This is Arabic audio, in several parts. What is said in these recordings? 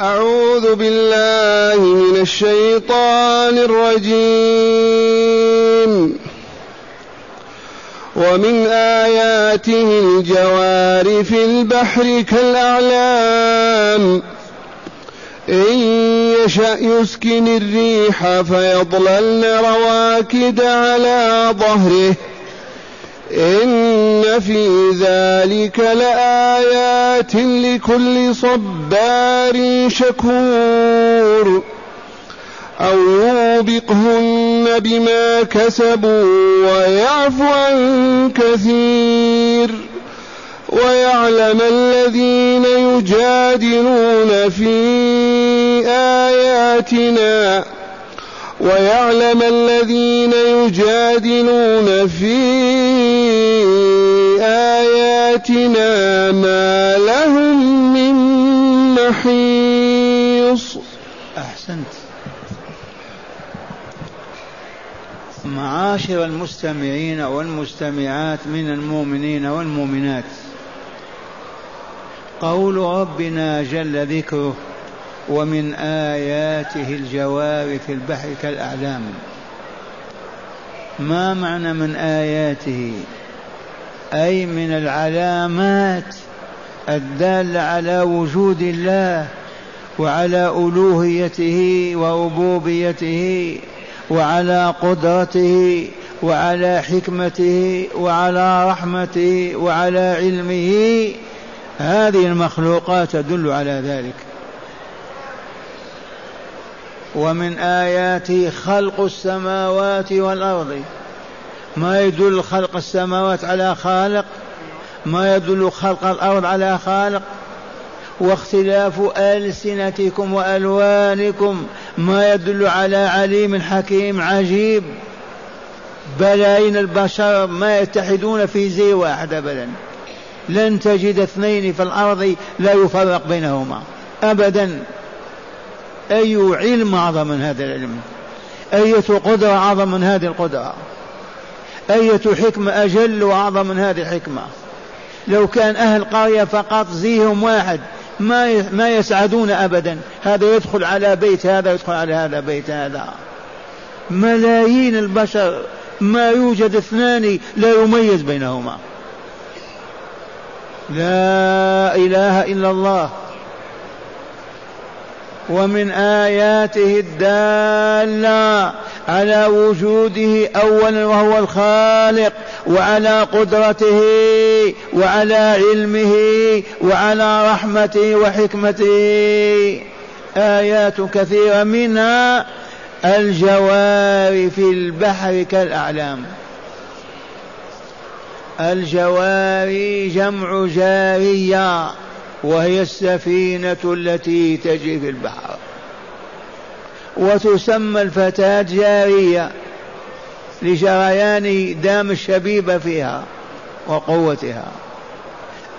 أعوذ بالله من الشيطان الرجيم. ومن آياته الجوار في البحر كالأعلام. إن يشأ يسكن الريح فيضللن رواكد على ظهره. إن في ذلك لآيات لكل صبار شكور. أو يوبقهن بما كسبوا ويعفو عن كثير. ويعلم الذين يجادلون في آياتنا. ويعلم الذين يجادلون في آياتنا ما لهم من محيص. أحسنت. معاشر المستمعين والمستمعات من المؤمنين والمؤمنات. قول ربنا جل ذكره ومن آياته الجوار في البحر كالأعلام. ما معنى من آياته؟ أي من العلامات الدالة على وجود الله وعلى ألوهيته وربوبيته وعلى قدرته وعلى حكمته وعلى رحمته وعلى علمه هذه المخلوقات تدل على ذلك. ومن آياته خلق السماوات والأرض. ما يدل خلق السماوات على خالق ما يدل خلق الأرض على خالق. واختلاف ألسنتكم وألوانكم ما يدل على عليم حكيم عجيب. بلايين البشر ما يتحدون في زي واحد أبدا. لن تجد اثنين في الأرض لا يفرق بينهما أبدا. أي علم أعظم من هذا العلم؟ أية قدرة أعظم من هذه القدرة؟ أية حكمة أجل وأعظم من هذه الحكمة؟ لو كان أهل قرية فقط زيهم واحد ما ما يسعدون أبدا. هذا يدخل على بيت هذا يدخل على هذا بيت هذا. ملايين البشر ما يوجد اثنان لا يميز بينهما. لا إله إلا الله. ومن آياته الدالة. على وجوده أولا وهو الخالق وعلى قدرته وعلى علمه وعلى رحمته وحكمته. آيات كثيرة منها الجوار في البحر كالأعلام. الجواري جمع جارية وهي السفينة التي تجري في البحر. وتسمى الفتاة جارية لجريان دام الشبيبة فيها وقوتها.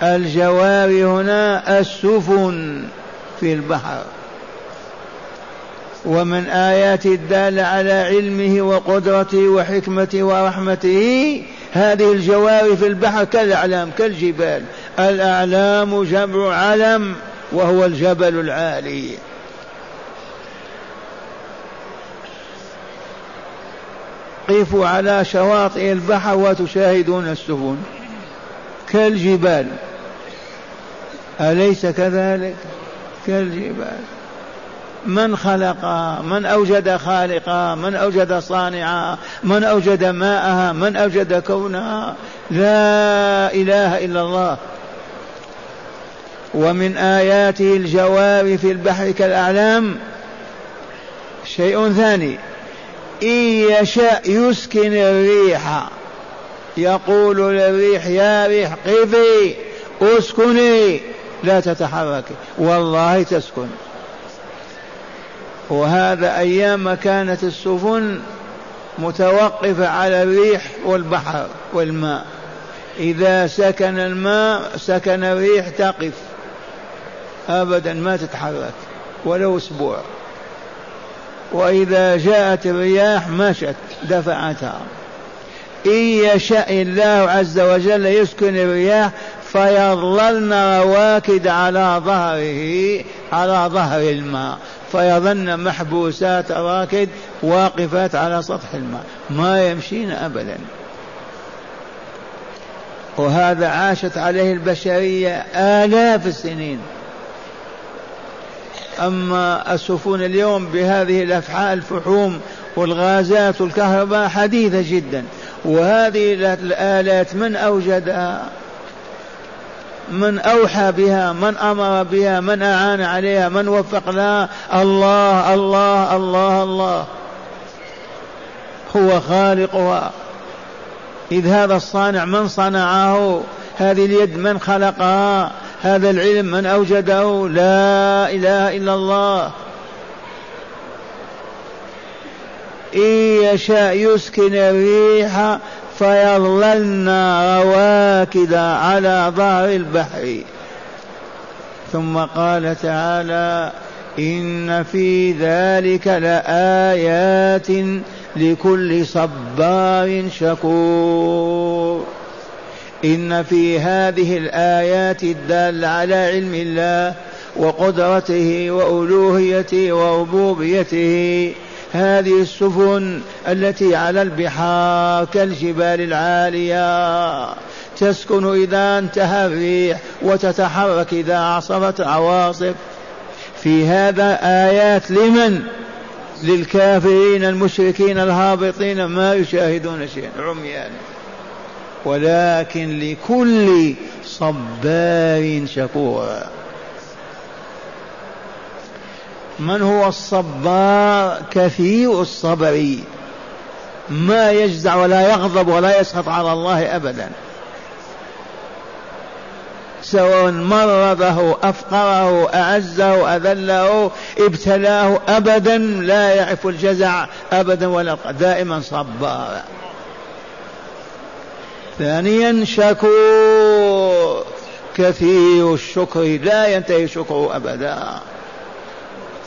الجواري هنا السفن في البحر. ومن آيات الدالة على علمه وقدرته وحكمته ورحمته هذه الجواري في البحر كالأعلام كالجبال. الأعلام جمع علم وهو الجبل العالي. قفوا على شواطئ البحر وتشاهدون السفن كالجبال. أليس كذلك؟ كالجبال. من خلق؟ من أوجد خالقا من أوجد صانعا من أوجد ماءها من أوجد كونها لا إله إلا الله. ومن آياته الجوار في البحر كالأعلام. شيء ثاني. إن يشاء يسكن الريح. يقول للريح يا ريح قفي اسكني. لا تتحركي والله تسكن. وهذا أيام كانت السفن متوقفة على الريح والبحر والماء. إذا سكن الماء سكن الريح تقف. أبدا ما تتحرك. ولو أسبوع. وإذا جاءت الرياح مشت دفعتها. إن يشاء الله عز وجل يسكن الرياح فيظللن رواكد على ظهره على ظهر الماء. فيظن محبوسات راكد واقفات على سطح الماء. ما يمشين أبدا. وهذا عاشت عليه البشرية آلاف السنين. أما السفن اليوم بهذه الأفعال الفحوم والغازات والكهرباء حديثة جدا. وهذه الآلات من أوجدها من أوحى بها من أمر بها من أعان عليها من وفق لها؟ الله الله الله الله. هو خالقها. إذ هذا الصانع من صنعه؟ هذه اليد من خلقها؟ هذا العلم من أوجده لا إله إلا الله. إن يشاء يسكن الريح فيظللن رواكد على ظهر البحر. ثم قال تعالى إن في ذلك لآيات لكل صبار شكور. إن في هذه الآيات الدالة على علم الله وقدرته وألوهيته وربوبيته هذه السفن التي على البحار كالجبال العالية تسكن إذا انتهى الريح وتتحرك إذا عصفت عواصف. في هذا آيات لمن؟ للكافرين المشركين الهابطين ما يشاهدون شيئا. عميان ولكن لكل صبار شكور. من هو الصبار؟ كثير الصبر. ما يجزع ولا يغضب ولا يسخط على الله ابدا. سواء مرضه أفقره أعزه أذله ابتلاه ابدا لا يعرف الجزع ابدا ولا دائما صبارا. ثانيا شكور كثير الشكر لا ينتهي شكره ابدا.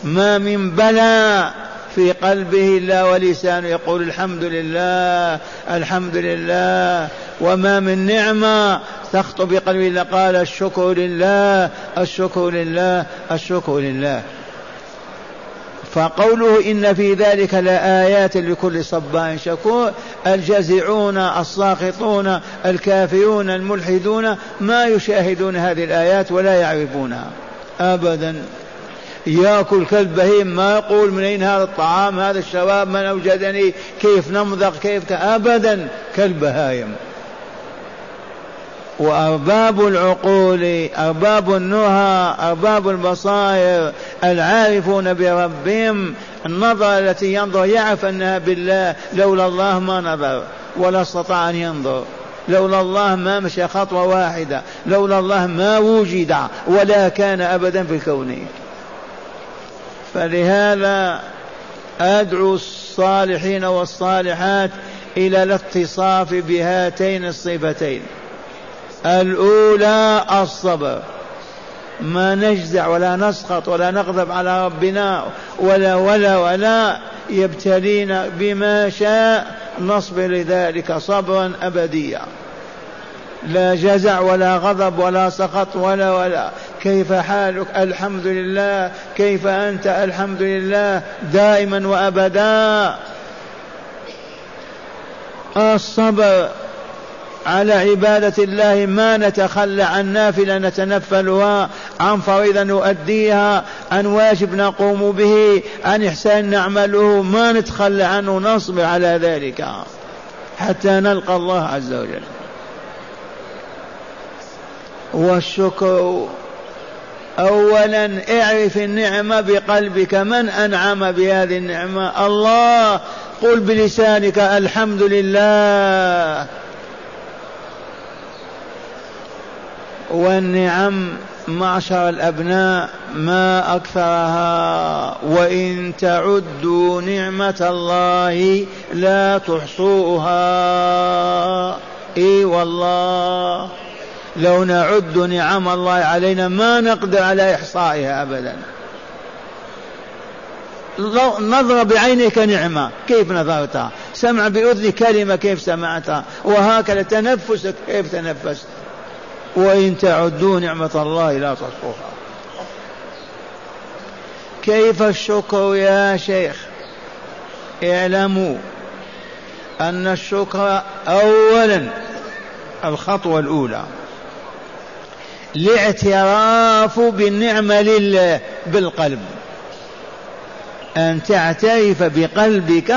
ما من بلاء في قلبه إلا ولسانه يقول الحمد لله الحمد لله. وما من نعمة تخطو بقلبه إلا قال الشكر لله الشكر لله الشكر لله. فقوله إن في ذلك لآيات لكل صبار شكور الجزعون الساخطون الكافرون الملحدون ما يشاهدون هذه الآيات ولا يعرفونها. أبدا. ياكل كالبهيم ما يقول من أين هذا الطعام هذا الشراب من أوجدني كيف نمضغ كيف ابدا. كالبهايم وأرباب العقول أرباب النهى أرباب البصائر العارفون بربهم النظرة التي ينظر يعرف أنها بالله لولا الله ما نظر ولا استطاع أن ينظر. لولا الله ما مشى خطوة واحدة لولا الله ما وجد ولا كان أبدا في الكون فلهذا أدعو الصالحين والصالحات إلى الاتصاف بهاتين الصفتين. الأولى الصبر. ما نجزع ولا نسخط ولا نغضب على ربنا ولا ولا ولا يبتلينا بما شاء. نصبر لذلك صبرا أبديا. لا جزع ولا غضب ولا سخط ولا ولا. كيف حالك؟ الحمد لله. كيف أنت؟ الحمد لله. دائما وأبدا. الصبر على عبادة الله ما نتخلى عن نافلة نتنفلها عن فريضة نؤديها عن واجب نقوم به عن إحسان نعمله ما نتخلى عنه نصبر على ذلك حتى نلقى الله عز وجل. والشكر اولا اعرف النعمة بقلبك من أنعم بهذه النعمة؟ الله. قل بلسانك الحمد لله. والنعم معشر الأبناء ما أكثرها وإن تعدوا نعمة الله لا تحصوها. إي والله لو نعد نعم الله علينا ما نقدر على إحصائها ابدا. نظر بعينك نعمة كيف نظرتها؟ سمع بأذن كلمة كيف سمعتها؟ وهكذا تنفسك كيف تنفست؟ وإن تعدوا نعمة الله لا تحصوها كيف الشكر يا شيخ؟ اعلموا أن الشكر أولا الخطوة الأولى. الاعتراف بالنعمة لله بالقلب. أن تعترف بقلبك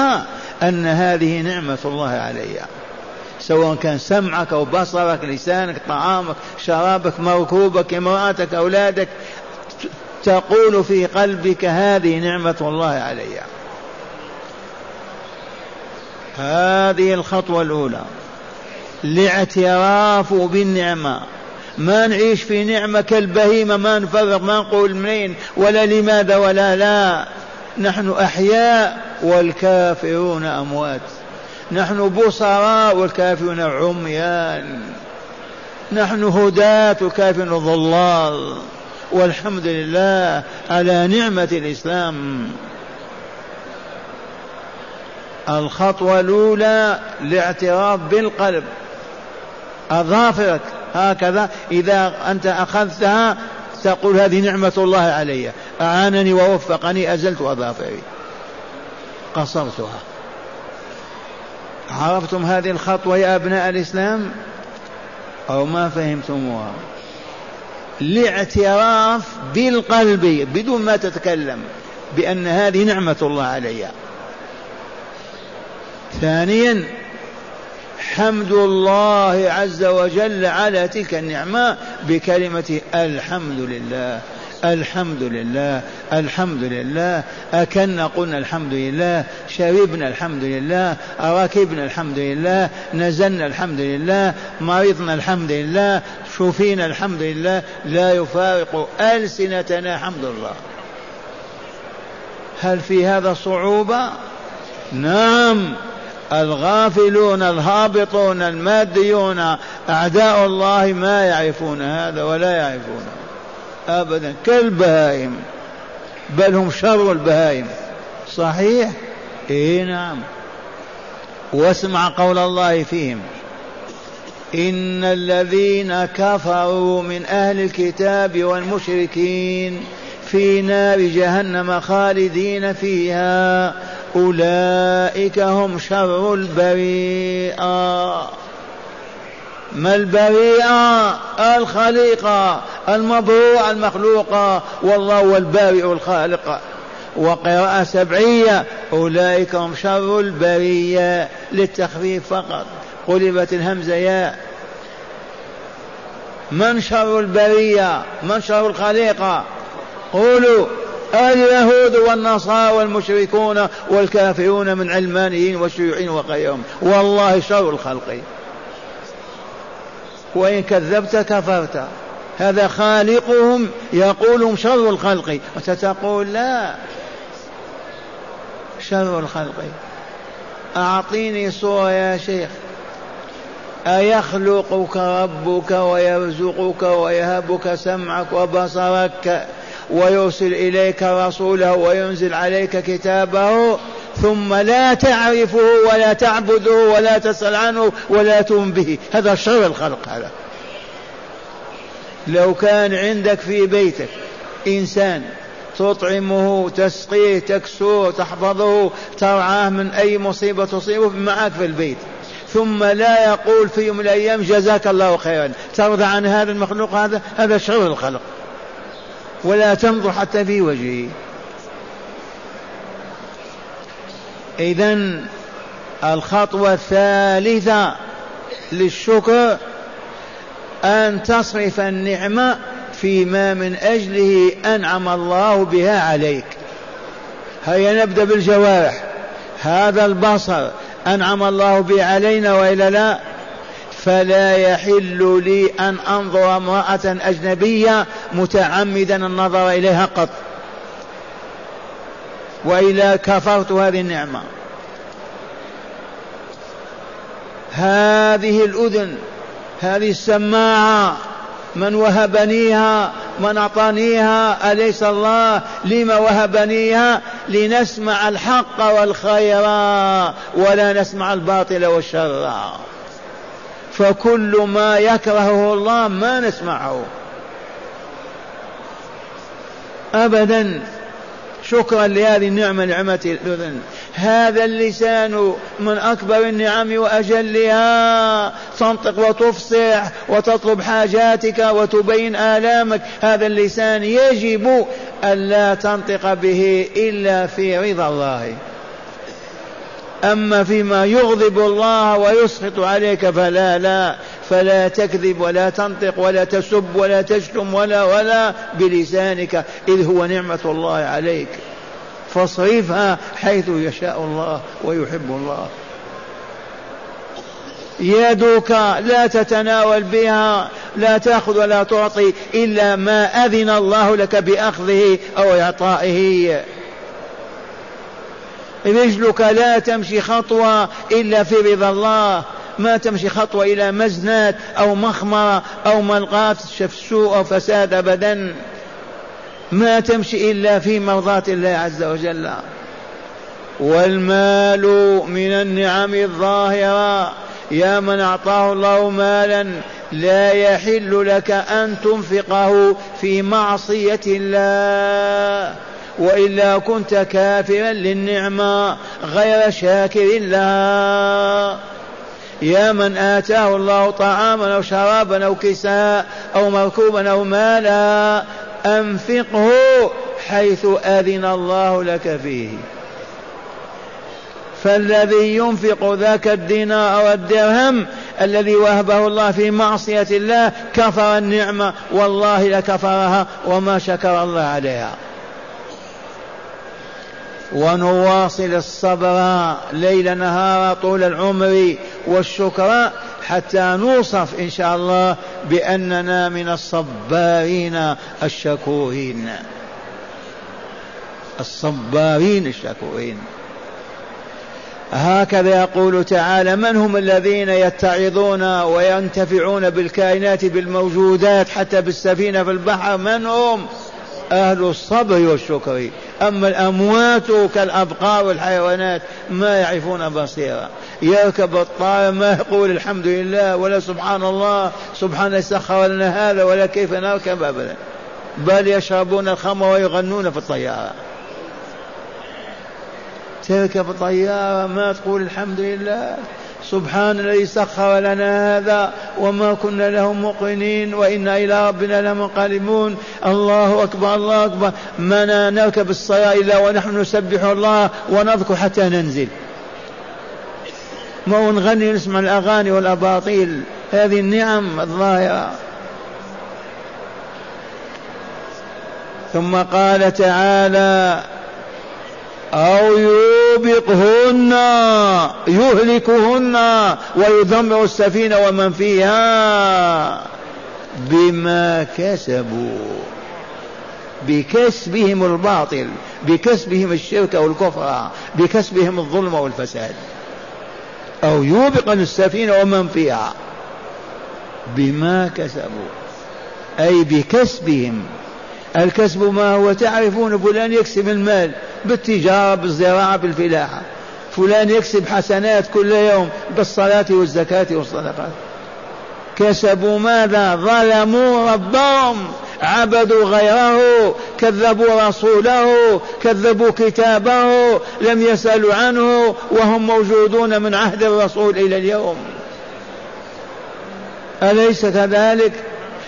أن هذه نعمة الله علي سواء كان سمعك أو بصرك لسانك طعامك شرابك مركوبك امرأتك أولادك تقول في قلبك هذه نعمة الله علي. هذه الخطوة الأولى. الاعتراف بالنعمة. ما نعيش في نعمة كالبهيمة ما نفرق ما نقول منين ولا لماذا ولا لا. نحن أحياء والكافرون أموات. نحن بصراء والكافرون عميان. نحن هداة والكافرون ضلال. والحمد لله على نعمة الإسلام. الخطوة الأولى الاعتراف بالقلب. أظافرك هكذا. إذا أنت أخذتها تقول هذه نعمة الله علي. أعانني ووفقني أزلت أظافري قصرتها. عرفتم هذه الخطوة يا أبناء الإسلام؟ أو ما فهمتموها؟ الاعتراف بالقلب بدون ما تتكلم بأن هذه نعمة الله علي ثانيا حمد الله عز وجل على تلك النعمة بكلمة الحمد لله. الحمد لله الحمد لله. أكلنا قلنا الحمد لله. شربنا الحمد لله. ركبنا الحمد لله. نزلنا الحمد لله. مرضنا الحمد لله. شفينا الحمد لله. لا يفارق ألسنتنا حمد الله. هل في هذا صعوبة؟ نعم. الغافلون الهابطون الماديون أعداء الله ما يعرفون هذا ولا يعرفونه. أبدا. كالبهائم. بل هم شر البهائم. صحيح؟ اي نعم. واسمع قول الله فيهم. إن الذين كفروا من أهل الكتاب والمشركين في نار جهنم خالدين فيها. أولئك هم شر البريئة. ما البريئة الخليقة المبروءة المخلوقة والله هو البارئ الخالق. وقراءة سبعية أولئك هم شر البرية للتخفيف فقط. قلبت الهمزة ياء. من شر البرية؟ من شر الخليقة قولوا اليهود والنصارى والمشركون والكافرون من علمانيين والشيوعيين وغيرهم. والله شر الخلق. وإن كذبت كفرت. هذا خالقهم يقول شر الخلق. وستقول لا. شر الخلق. أعطيني صورة يا شيخ. أيخلقك ربك ويرزقك ويهبك سمعك وبصرك؟ ويرسل إليك رسوله وينزل عليك كتابه ثم لا تعرفه ولا تعبده ولا تسأل عنه ولا تؤمن به. هذا شر الخلق هذا. لو كان عندك في بيتك إنسان تطعمه تسقيه تكسوه تحفظه ترعاه من أي مصيبة تصيبه معك في البيت ثم لا يقول في يوم من الأيام جزاك الله خيرا. ترضى عن هذا المخلوق هذا؟ هذا شر الخلق. ولا تنظر حتى في وجهه إذا الخطوة الثالثة للشكر أن تصرف النعمة فيما من أجله أنعم الله بها عليك. هيا نبدأ بالجوارح. هذا البصر أنعم الله به علينا وإلا لا؟ فلا يحل لي أن أنظر امرأة أجنبية متعمدا النظر إليها قط. وإلا كفرت هذه النعمة. هذه الأذن هذه السماعة من وهبنيها من أعطانيها أليس الله؟ لما وهبنيها؟ لنسمع الحق والخير ولا نسمع الباطل والشر. فكل ما يكرهه الله ما نسمعه. أبدا. شكرا لهذه النعمة نعمة الأذن. هذا اللسان من أكبر النعم وأجلها. تنطق وتفصح وتطلب حاجاتك وتبين آلامك. هذا اللسان يجب ألا تنطق به إلا في رضا الله. أما فيما يغضب الله ويسخط عليك فلا لا. فلا تكذب ولا تنطق ولا تسب ولا تشتم ولا ولا بلسانك إذ هو نعمة الله عليك. فاصرفها حيث يشاء الله ويحب الله. يدك لا تتناول بها لا تأخذ ولا تعطي إلا ما أذن الله لك بأخذه أو إعطائه. رجلك لا تمشي خطوة إلا في رضا الله. ما تمشي خطوة إلى مزنات أو مخمرة أو ملقاه سوء أو فساد ابدا. ما تمشي إلا في مرضاة الله عز وجل. والمال من النعم الظاهرة. يا من أعطاه الله مالا لا يحل لك أن تنفقه في معصية الله. وإلا كنت كافرا للنعمة غير شاكر لها. يا من آتاه الله طعاما أو شرابا أو كساء أو مركوبا أو مالا أنفقه حيث أذن الله لك فيه. فالذي ينفق ذاك الدينار أو الدرهم الذي وهبه الله في معصية الله كفر النعمة والله لكفرها وما شكر الله عليها. ونواصل الصبر ليل نهار طول العمر والشكر حتى نوصف إن شاء الله بأننا من الصبارين الشكورين. الصبارين الشكورين. هكذا يقول تعالى من هم الذين يتعظون وينتفعون بالكائنات بالموجودات حتى بالسفينة في البحر؟ من هم؟ أهل الصبر والشكر. أما الأموات كالأبقار والحيوانات ما يعرفون بصيرا. يركب الطائر ما يقول الحمد لله ولا سبحان الله سبحان سخر لنا هذا ولا كيف نركب أبدا. بل يشربون الخمر ويغنون في الطيارة. تركب طيارة ما تقول الحمد لله سبحان الذي سخر لنا هذا وما كنا له مقرنين وإنا إلى ربنا لمنقلبون الله أكبر الله أكبر. ما نركب الصلاة إلا ونحن نسبح الله ونذكر حتى ننزل. ما نغني نسمع الأغاني والأباطيل. هذه النعم الظاهرة. ثم قال تعالى أو يوبقهن يهلكهن ويدمر السفينة ومن فيها بما كسبوا بكسبهم الباطل بكسبهم الشرك والكفر بكسبهم الظلم والفساد. أو يوبق السفينة ومن فيها بما كسبوا أي بكسبهم. الكسب ما هو تعرفون فلان يكسب المال. بالتجارة بالزراعة بالفلاحة. فلان يكسب حسنات كل يوم بالصلاة والزكاة والصدقات كسبوا ماذا؟ ظلموا ربهم. عبدوا غيره. كذبوا رسوله. كذبوا كتابه. لم يسألوا عنه. وهم موجودون من عهد الرسول إلى اليوم. أليس كذلك؟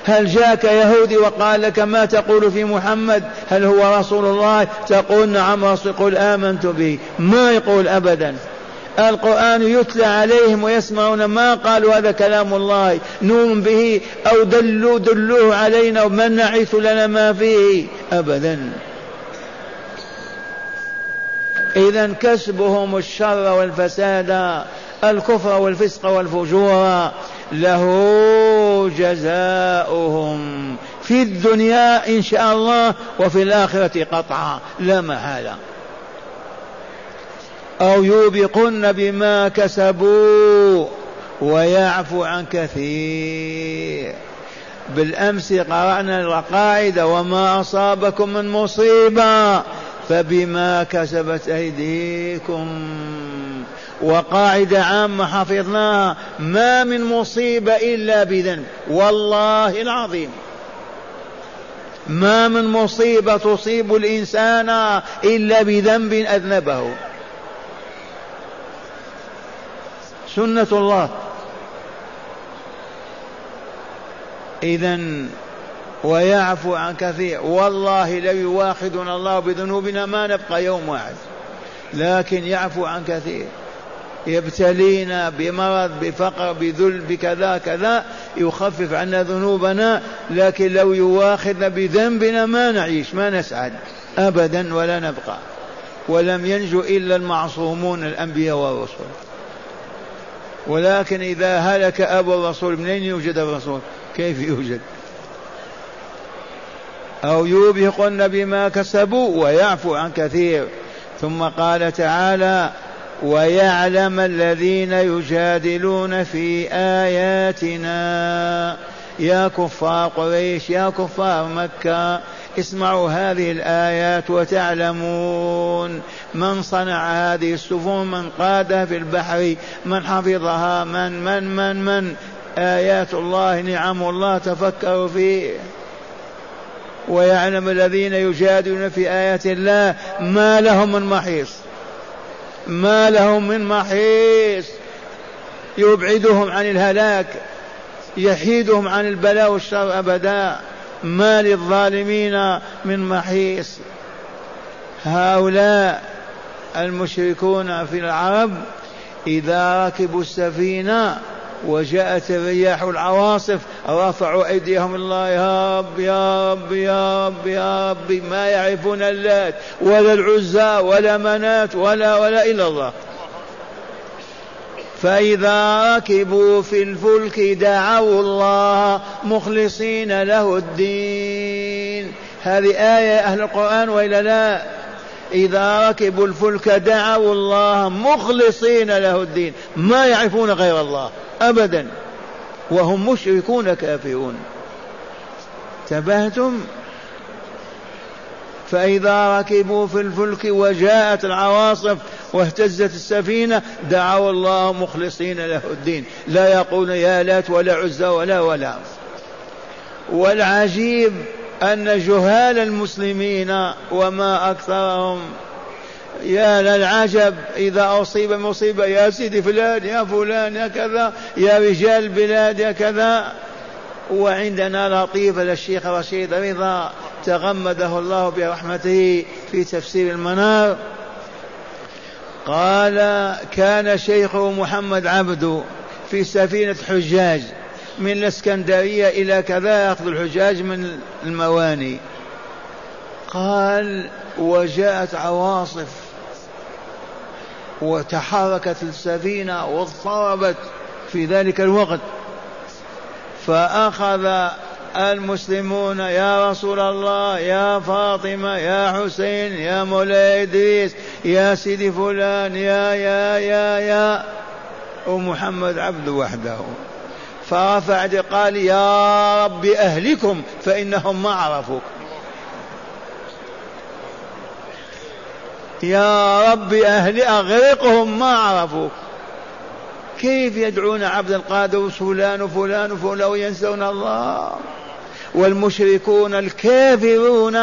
هل جاك يهودي وقال لك ما تقول في محمد؟ هل هو رسول الله؟ تقول نعم رسول قل آمنت به. ما يقول أبدا. القرآن يتلى عليهم ويسمعون ما قالوا هذا كلام الله. نؤمن به أو دلوا دلوه علينا ومن نعيث لنا ما فيه. أبدا. إذا كسبهم الشر والفساد الكفر والفسق والفجور. له جزاؤهم في الدنيا إن شاء الله وفي الآخرة قطعا. لا محالة. أو يوبقن بما كسبوا ويعفو عن كثير. بالأمس قرأنا القاعدة وما أصابكم من مصيبة فبما كسبت أيديكم. وقاعدة عامة حفظناها ما من مصيبة إلا بذنب. والله العظيم. ما من مصيبة تصيب الإنسان إلا بذنب أذنبه. سنة الله. إذا ويعفو عن كثير. والله لو يواخذنا الله بذنوبنا ما نبقى يوم واحد. لكن يعفو عن كثير. يبتلينا بمرض بفقر بذل بكذا كذا يخفف عنا ذنوبنا لكن لو يواخذنا بذنبنا ما نعيش ما نسعد ابدا ولا نبقى. ولم ينجو إلا المعصومون الأنبياء والرسل. ولكن إذا هلك أبو الرسول منين يوجد الرسول؟ كيف يوجد؟ أو يوبقن بما كسبوا ويعفو عن كثير. ثم قال تعالى ويعلم الذين يجادلون في آياتنا. يا كفار قريش يا كفار مكة اسمعوا هذه الآيات وتعلمون. من صنع هذه السفن من قادها في البحر من حفظها من من من من؟ آيات الله نعم الله تفكروا فيه. ويعلم الذين يجادلون في آيات الله ما لهم من محيص. ما لهم من محيص. يبعدهم عن الهلاك يحيدهم عن البلاء والشر أبدا. ما للظالمين من محيص. هؤلاء المشركون في العرب إذا ركبوا السفينة وجاءت الرياح العواصف رفعوا أيديهم الله يا رب يا رب يا رب يا رب ما يعرفون اللات ولا العزى ولا منات ولا ولا إلا الله. فإذا ركبوا في الفلك دعوا الله مخلصين له الدين. هذه آية أهل القرآن وإلا لا؟ إذا ركبوا الفلك دعوا الله مخلصين له الدين. ما يعرفون غير الله. أبدا. وهم مشركون كافرون. تبهتم فإذا ركبوا في الفلك وجاءت العواصف واهتزت السفينة دعوا الله مخلصين له الدين. لا يقول يا لات ولا عزى ولا ولا. والعجيب أن جهال المسلمين وما أكثرهم. يا للعجب إذا أصيب مصيبة يا سيدي فلان يا فلان يا كذا يا رجال البلاد يا كذا. وعندنا لطيفة للشيخ رشيد رضا تغمده الله برحمته في تفسير المنار. قال كان شيخه محمد عبده في سفينة حجاج. من الإسكندرية إلى كذا يأخذ الحجاج من المواني. قال وجاءت عواصف وتحركت السفينة واضطربت في ذلك الوقت. فأخذ المسلمون يا رسول الله يا فاطمة يا حسين يا مولاي إدريس يا سيدي فلان يا يا يا يا. ومحمد عبد وحده. فرفع قال يا رب أهلكم فإنهم ما عرفوك. يا رب أهل أغرقهم ما عرفوك. كيف يدعون عبد القادر فلان وفلان وفلان وينسون الله؟ والمشركون الكافرون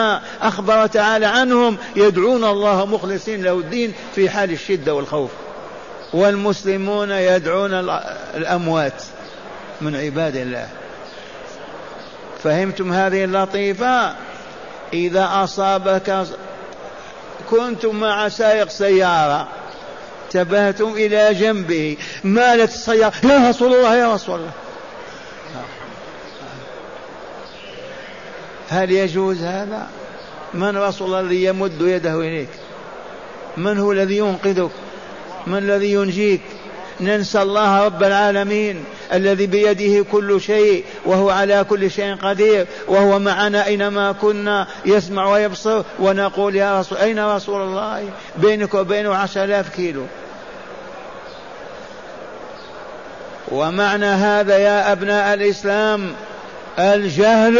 أخبر تعالى عنهم يدعون الله مخلصين له الدين في حال الشدة والخوف. والمسلمون يدعون الأموات. من عباد الله. فهمتم هذه اللطيفة؟ إذا أصابك كنتم مع سائق سيارة تبهتم إلى جنبه. مالت السيارة؟ يا رسول الله يا رسول الله. هل يجوز هذا؟ من رسول الله الذي يمد يده إليك؟ من هو الذي ينقذك؟ من الذي ينجيك؟ ننسى الله رب العالمين. الذي بيده كل شيء وهو على كل شيء قدير وهو معنا أينما كنا يسمع ويبصر ونقول يا رسول أين رسول الله؟ بينك وبينه عشر آلاف كيلو. ومعنى هذا يا أبناء الإسلام الجهل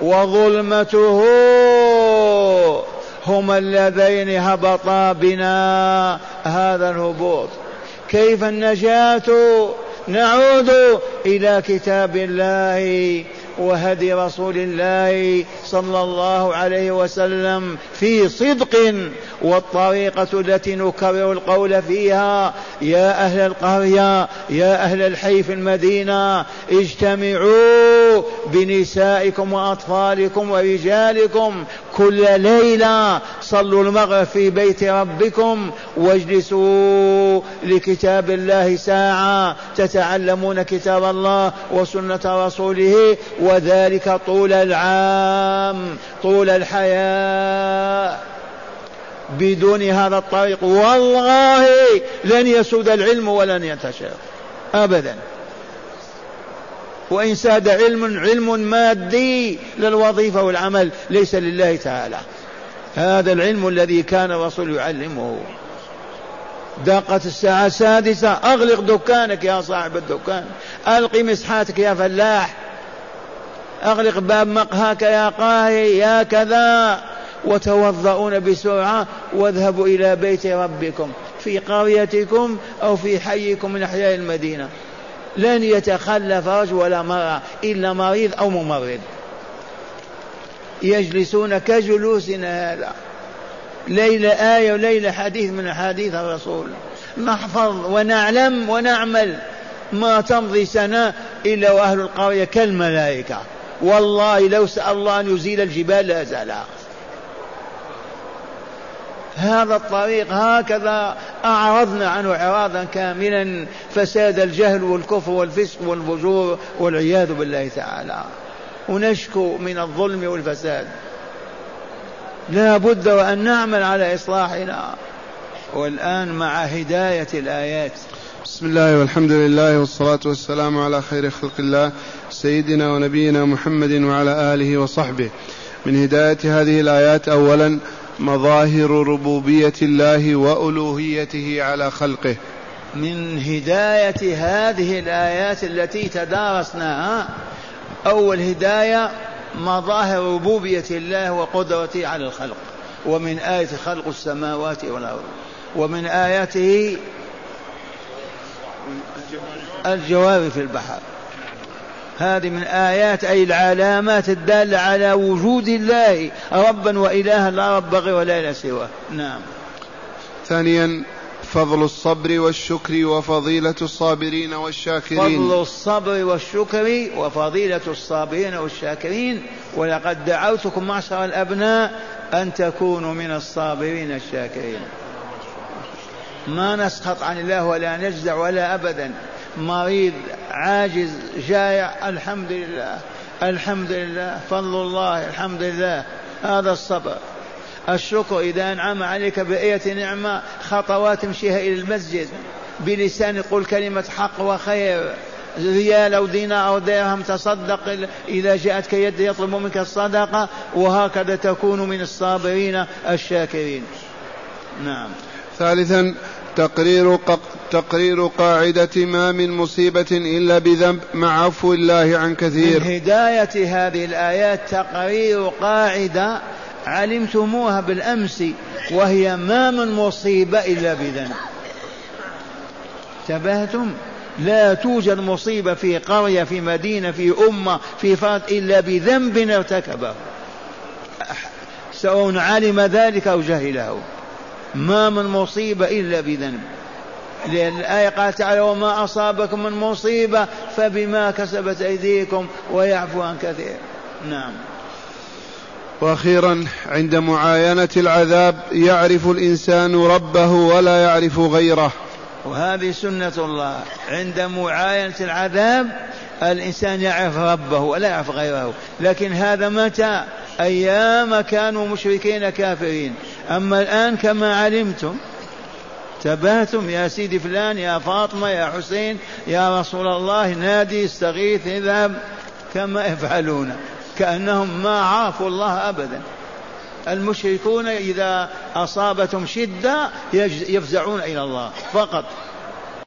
وظلمته هما اللذين هبطا بنا هذا الهبوط. كيف النجاة؟ نعود إلى كتاب الله وهدي رسول الله صلى الله عليه وسلم في صدق والطريقة التي نكرر القول فيها يا أهل القرية يا أهل الحي في المدينة اجتمعوا بنسائكم وأطفالكم ورجالكم كل ليلة صلوا المغرب في بيت ربكم واجلسوا لكتاب الله ساعة تتعلمون كتاب الله وسنة رسوله وذلك طول العام طول الحياة. بدون هذا الطريق والله لن يسود العلم ولن ينتشر. أبدا. وإن ساد علم علم مادي للوظيفة والعمل ليس لله تعالى. هذا العلم الذي كان الرسول يعلمه. دقت الساعة السادسة أغلق دكانك يا صاحب الدكان. ألقي مسحاتك يا فلاح. أغلق باب مقهاك يا قاهي يا كذا. وتوضؤون بسرعة واذهبوا إلى بيت ربكم في قريتكم أو في حيكم من أحياء المدينة. لن يتخلف رجل ولا مرأة إلا مريض أو ممرض. يجلسون كجلوسنا هذا. ليلة آية وليلة حديث من حديث الرسول. نحفظ ونعلم ونعمل ما تمضي سنة إلا وأهل القرية كالملائكة. والله لو سأل الله أن يزيل الجبال لازالها هذا الطريق هكذا أعرضنا عنه إعراضا كاملا فساد الجهل والكفر والفسق والفجور والعياذ بالله تعالى. ونشكو من الظلم والفساد. لا بد وأن نعمل على إصلاحنا. والآن مع هداية الآيات. بسم الله والحمد لله والصلاة والسلام على خير خلق الله سيدنا ونبينا محمد وعلى آله وصحبه. من هداية هذه الآيات أولا مظاهر ربوبية الله وألوهيته على خلقه. من هداية هذه الآيات التي تدارسناها أول هداية مظاهر ربوبية الله وقدرته على الخلق. ومن آية خلق السماوات والأرض. ومن آياته الجوار في البحر. هذه من آيات أي العلامات الدالة على وجود الله ربا وإلها لا رب غير ولا إله سواه. نعم. ثانيا فضل الصبر والشكر وفضيلة الصابرين والشاكرين. فضل الصبر والشكر وفضيلة الصابرين والشاكرين. ولقد دعوتكم معشر الأبناء أن تكونوا من الصابرين الشاكرين. ما نسخط عن الله ولا نجزع ولا أبدا. مريض عاجز جائع الحمد لله الحمد لله فضل الله الحمد لله. هذا الصبر. الشكر إذا أنعم عليك بأية نعمة خطوات تمشيها إلى المسجد. بلسان قل كلمة حق وخير. ريال أو دينار أو درهم تصدق إذا جاءتك يد يطلب منك الصدقة وهكذا تكون من الصابرين الشاكرين. نعم. ثالثا تقرير تقرير قاعدة ما من مصيبة إلا بذنب مع عفو الله عن كثير. من هداية هذه الآيات تقرير قاعدة علمتموها بالأمس وهي ما من مصيبة إلا بذنب. انتبهتم؟ لا توجد مصيبة في قرية في مدينة في أمة في فرد إلا بذنب ارتكبه. سواء علم ذلك أو جهله. ما من مصيبة إلا بذنب. لأن الآية قال تعالى وما أصابكم من مصيبة فبما كسبت أيديكم ويعفو عن كثير. نعم. وأخيرا عند معاينة العذاب يعرف الإنسان ربه ولا يعرف غيره. وهذه سنة الله. عند معاينة العذاب الإنسان يعرف ربه ولا يعرف غيره. لكن هذا متى؟ أيام كانوا مشركين كافرين. أما الآن كما علمتم تبهتم يا سيدي فلان يا فاطمة يا حسين يا رسول الله نادي استغيث اذهب كما يفعلون كأنهم ما عرفوا الله أبدا. المشركون إذا أصابتهم شدة يفزعون إلى الله فقط.